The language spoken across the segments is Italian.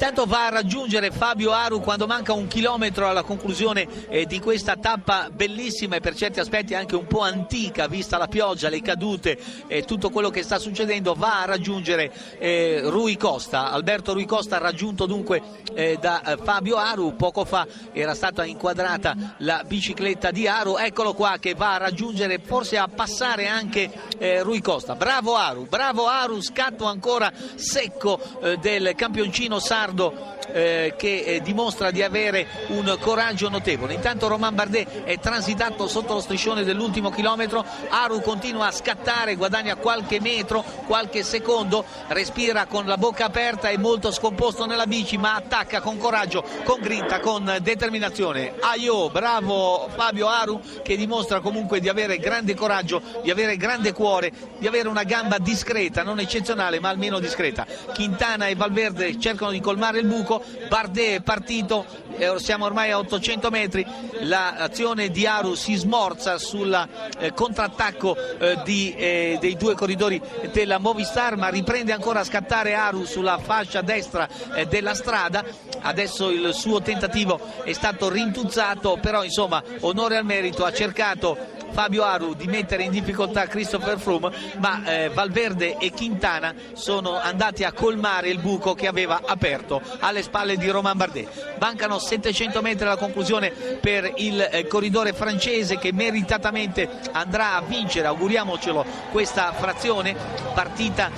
Intanto va a raggiungere Fabio Aru quando manca un chilometro alla conclusione eh, di questa tappa bellissima e per certi aspetti anche un po' antica, vista la pioggia, le cadute e tutto quello che sta succedendo. Va a raggiungere eh, Rui Costa. Alberto Rui Costa raggiunto dunque eh, da eh, Fabio Aru. Poco fa era stata inquadrata la bicicletta di Aru. Eccolo qua che va a raggiungere, forse a passare anche eh, Rui Costa. Bravo Aru, bravo Aru, scatto ancora secco eh, del campioncino sardo sardo eh, che eh, dimostra di avere un coraggio notevole. Intanto Roman Bardet è transitato sotto lo striscione dell'ultimo chilometro, Aru continua a scattare, guadagna qualche metro, qualche secondo, respira con la bocca aperta e molto scomposto nella bici, ma attacca con coraggio, con grinta, con determinazione. Aio, bravo Fabio Aru che dimostra comunque di avere grande coraggio, di avere grande cuore, di avere una gamba discreta, non eccezionale, ma almeno discreta. Quintana e Valverde cercano di colmare il buco, Bardet è partito, eh, siamo ormai a 800 metri, l'azione di Aru si smorza sul eh, contrattacco eh, di, eh, dei due corridori della Movistar, ma riprende ancora a scattare Aru sulla fascia destra eh, della strada, adesso il suo tentativo è stato rintuzzato, però insomma onore al merito, ha cercato Fabio Aru di mettere in difficoltà Christopher Froome, ma eh, Valverde e Quintana sono andati a colmare il buco che aveva aperto alle spalle di Romain Bardet. Mancano 700 metri alla conclusione per il eh, corridore francese che meritatamente andrà a vincere, auguriamocelo, questa frazione partita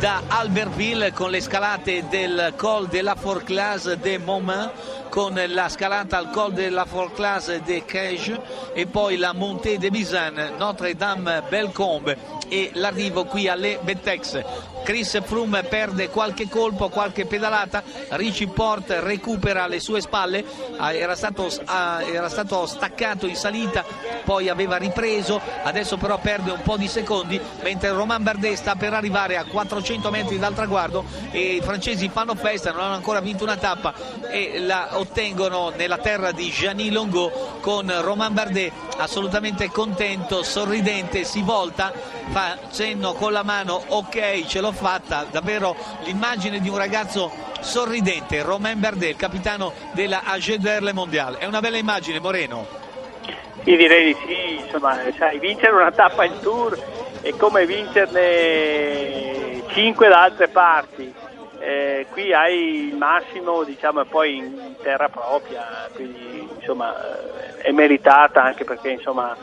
da Albertville con le scalate del Col de la Forclaz de Montmain con la scalata al Col de la Forclaz de Cage e poi la Montée de Bizan, Notre-Dame Belcombe e l'arrivo qui alle Bettex. Chris Froome perde qualche colpo, qualche pedalata, Richie Port recupera le sue spalle, ah, era stato, ah, era stato staccato in salita, poi aveva ripreso, adesso però perde un po' di secondi, mentre Romain Bardet sta per arrivare a 400 metri dal traguardo e i francesi fanno festa, non hanno ancora vinto una tappa e la ottengono nella terra di Gianni Longo con Romain Bardet assolutamente contento, sorridente, si volta, fa cenno con la mano, ok ce l'ho fatta, davvero l'immagine di un ragazzo sorridente, Romain Bardet, il capitano della AGDR Mondiale. È una bella immagine, Moreno. Io direi di sì, insomma, sai, vincere una tappa in tour è come vincerne cinque da altre parti. Eh, qui hai il massimo, diciamo, poi in terra propria, quindi insomma è meritata anche perché insomma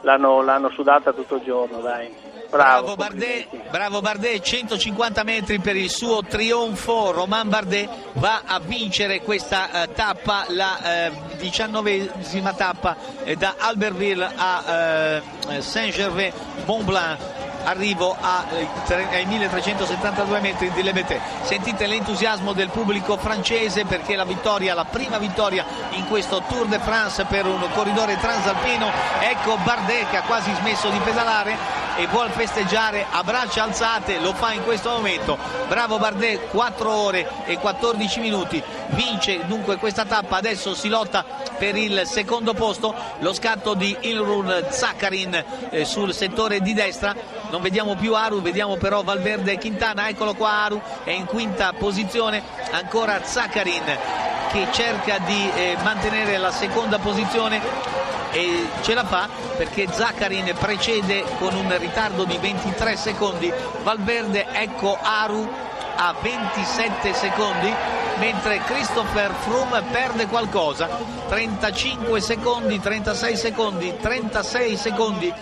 l'hanno, l'hanno sudata tutto il giorno, dai. Bravo, bravo, Bardet, bravo, Bardet, 150 metri per il suo trionfo, Romain Bardet va a vincere questa uh, tappa, la eh, diciannovesima tappa eh, da Albertville a uh, Saint-Gervais-Mont-Blanc arrivo ai 1372 metri di Lebete. Sentite l'entusiasmo del pubblico francese perché la vittoria, la prima vittoria in questo Tour de France per un corridore transalpino. Ecco Bardet che ha quasi smesso di pedalare e vuol festeggiare a braccia alzate, lo fa in questo momento. Bravo Bardet, 4 ore e 14 minuti, vince dunque questa tappa, adesso si lotta per il secondo posto, lo scatto di Ilrun Zakharin eh, sul settore di destra, non vediamo più Aru, vediamo però Valverde e Quintana, eccolo qua Aru, è in quinta posizione, ancora Zakharin che cerca di eh, mantenere la seconda posizione e ce la fa perché Zaccarin precede con un ritardo di 23 secondi. Valverde ecco Aru a 27 secondi mentre Christopher Froome perde qualcosa. 35 secondi 36 secondi 36 secondi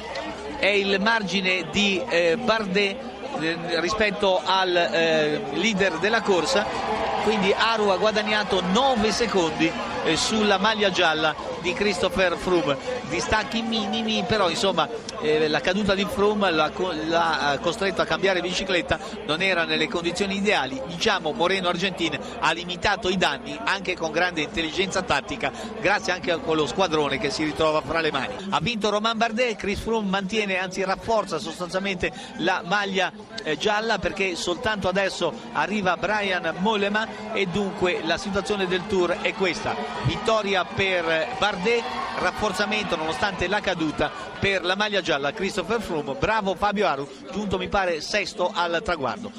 è il margine di eh, Bardet eh, rispetto al eh, leader della corsa. Quindi Aru ha guadagnato 9 secondi eh, sulla maglia gialla di Christopher Froome. Distacchi minimi però insomma eh, la caduta di Froome l'ha, l'ha, costretto a cambiare bicicletta non era nelle condizioni ideali. Diciamo Moreno Argentin ha limitato i danni anche con grande intelligenza tattica grazie anche a quello squadrone che si ritrova fra le mani. Ha vinto Romain Bardet Chris Froome mantiene anzi rafforza sostanzialmente la maglia eh, gialla perché soltanto adesso arriva Brian Mollema e dunque la situazione del Tour è questa vittoria per Bardet rafforzamento nonostante la caduta per la maglia gialla Christopher Froome. Bravo Fabio Aru giunto mi pare sesto al traguardo